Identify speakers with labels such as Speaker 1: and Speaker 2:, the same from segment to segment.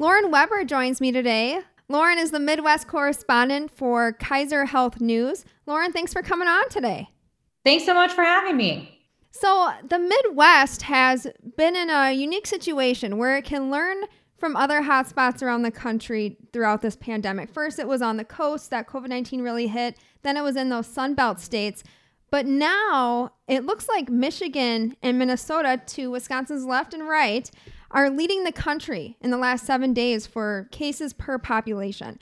Speaker 1: Lauren Weber joins me today. Lauren is the Midwest correspondent for Kaiser Health News. Lauren, thanks for coming on today.
Speaker 2: Thanks so much for having me.
Speaker 1: So, the Midwest has been in a unique situation where it can learn from other hotspots around the country throughout this pandemic. First, it was on the coast that COVID 19 really hit, then it was in those Sunbelt states. But now it looks like Michigan and Minnesota, to Wisconsin's left and right, are leading the country in the last seven days for cases per population.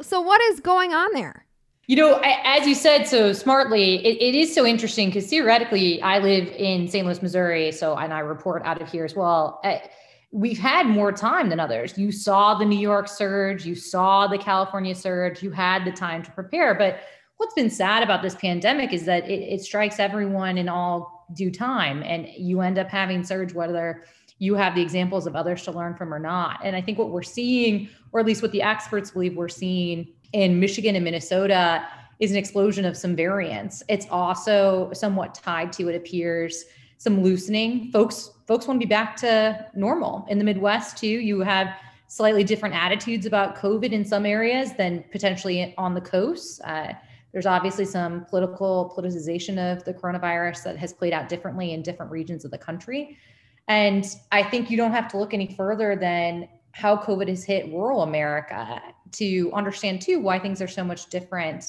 Speaker 1: So, what is going on there?
Speaker 2: You know, as you said so smartly, it, it is so interesting because theoretically, I live in St. Louis, Missouri, so and I report out of here as well. Uh, we've had more time than others. You saw the New York surge, you saw the California surge, you had the time to prepare. But what's been sad about this pandemic is that it, it strikes everyone in all due time, and you end up having surge whether you have the examples of others to learn from or not. And I think what we're seeing, or at least what the experts believe we're seeing in Michigan and Minnesota, is an explosion of some variants. It's also somewhat tied to, it appears, some loosening. Folks, folks want to be back to normal. In the Midwest, too, you have slightly different attitudes about COVID in some areas than potentially on the coast. Uh, there's obviously some political politicization of the coronavirus that has played out differently in different regions of the country. And I think you don't have to look any further than how COVID has hit rural America to understand too why things are so much different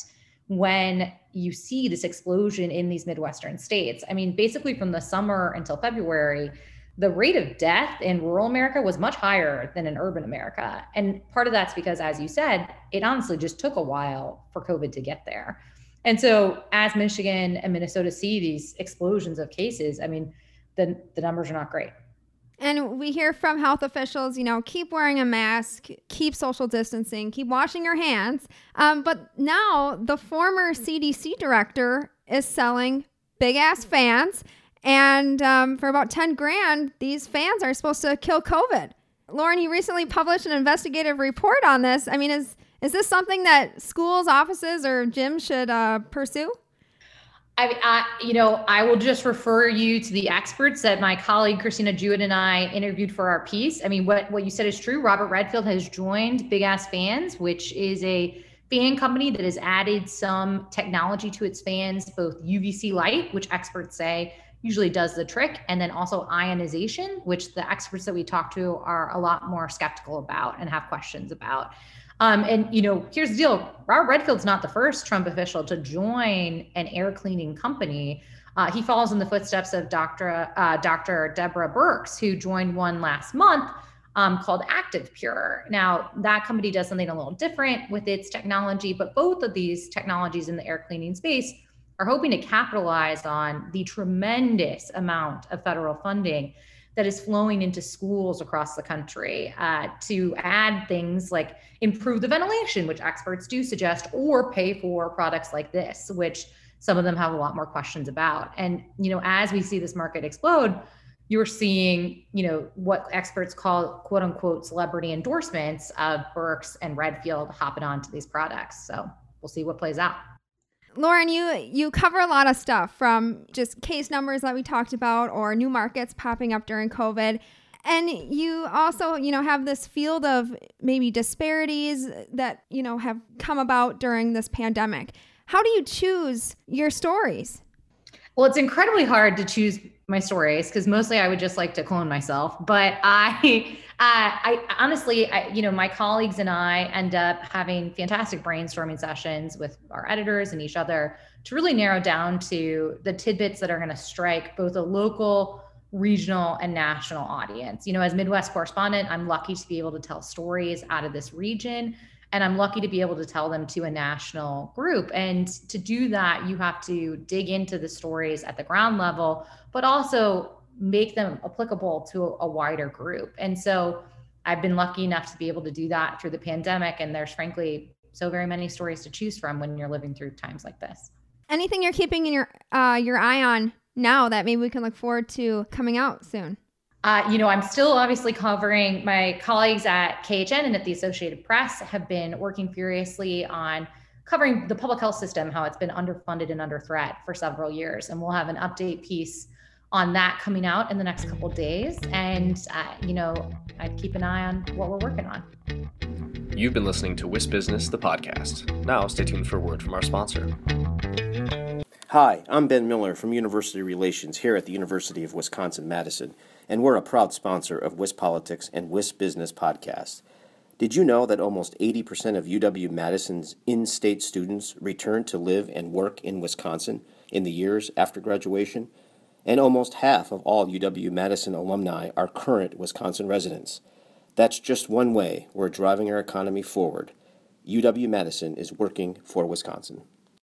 Speaker 2: when you see this explosion in these Midwestern states. I mean, basically from the summer until February, the rate of death in rural America was much higher than in urban America. And part of that's because, as you said, it honestly just took a while for COVID to get there. And so, as Michigan and Minnesota see these explosions of cases, I mean, the, the numbers are not great.
Speaker 1: And we hear from health officials, you know, keep wearing a mask, keep social distancing, keep washing your hands. Um, but now the former CDC director is selling big ass fans. And um, for about 10 grand, these fans are supposed to kill COVID. Lauren, you recently published an investigative report on this. I mean, is, is this something that schools, offices, or gyms should uh, pursue?
Speaker 2: I, I, you know, I will just refer you to the experts that my colleague Christina Jewett and I interviewed for our piece. I mean, what what you said is true. Robert Redfield has joined Big Ass Fans, which is a fan company that has added some technology to its fans, both UVC light, which experts say usually does the trick, and then also ionization, which the experts that we talk to are a lot more skeptical about and have questions about. Um, and you know, here's the deal: Robert Redfield's not the first Trump official to join an air cleaning company. Uh, he follows in the footsteps of Dr. Uh, Dr. Deborah Birx, who joined one last month um, called Active Pure. Now, that company does something a little different with its technology, but both of these technologies in the air cleaning space are hoping to capitalize on the tremendous amount of federal funding that is flowing into schools across the country uh, to add things like improve the ventilation, which experts do suggest, or pay for products like this, which some of them have a lot more questions about. And you know, as we see this market explode, you're seeing, you know, what experts call quote unquote celebrity endorsements of Birx and Redfield hopping onto these products. So we'll see what plays out.
Speaker 1: Lauren, you you cover a lot of stuff from just case numbers that we talked about or new markets popping up during COVID. And you also, you know, have this field of maybe disparities that, you know, have come about during this pandemic. How do you choose your stories?
Speaker 2: Well, it's incredibly hard to choose my stories because mostly I would just like to clone myself. But I, uh, I honestly, I, you know, my colleagues and I end up having fantastic brainstorming sessions with our editors and each other to really narrow down to the tidbits that are going to strike both a local, regional, and national audience. You know, as Midwest correspondent, I'm lucky to be able to tell stories out of this region and i'm lucky to be able to tell them to a national group and to do that you have to dig into the stories at the ground level but also make them applicable to a wider group and so I've been lucky enough to be able to do that through the pandemic. And there's frankly so very many stories to choose from when you're living through times like this.
Speaker 1: Anything you're keeping in your uh, your eye on now that maybe we can look forward to coming out soon?
Speaker 2: Uh, you know, I'm still obviously covering my colleagues at KHN and at the Associated Press have been working furiously on covering the public health system, how it's been underfunded and under threat for several years. And we'll have an update piece on that coming out in the next couple days. And, uh, you know, I'd keep an eye on what we're working on.
Speaker 3: You've been listening to WIS Business, the podcast. Now, stay tuned for a word from our sponsor.
Speaker 4: Hi, I'm Ben Miller from University Relations here at the University of Wisconsin Madison, and we're a proud sponsor of WIS Politics and WIS Business Podcast. Did you know that almost 80% of UW Madison's in state students return to live and work in Wisconsin in the years after graduation? And almost half of all UW Madison alumni are current Wisconsin residents. That's just one way we're driving our economy forward. UW Madison is working for Wisconsin.